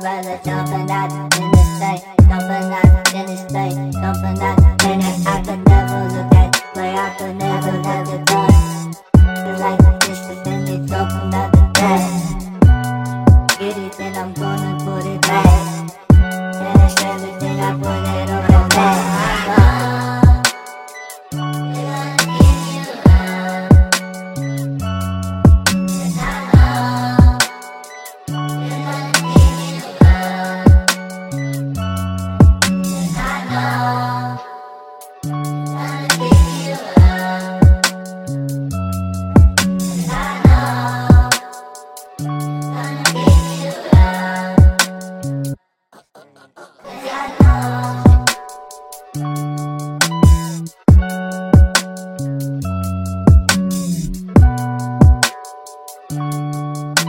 mozzarella, jumping out in the state, jumping out in the state, jumping out in it. I could never look at where I could never, never done. Feel like this is in me, jumping out the bed. Get it, then I'm gonna put it back. Finish everything, I put Música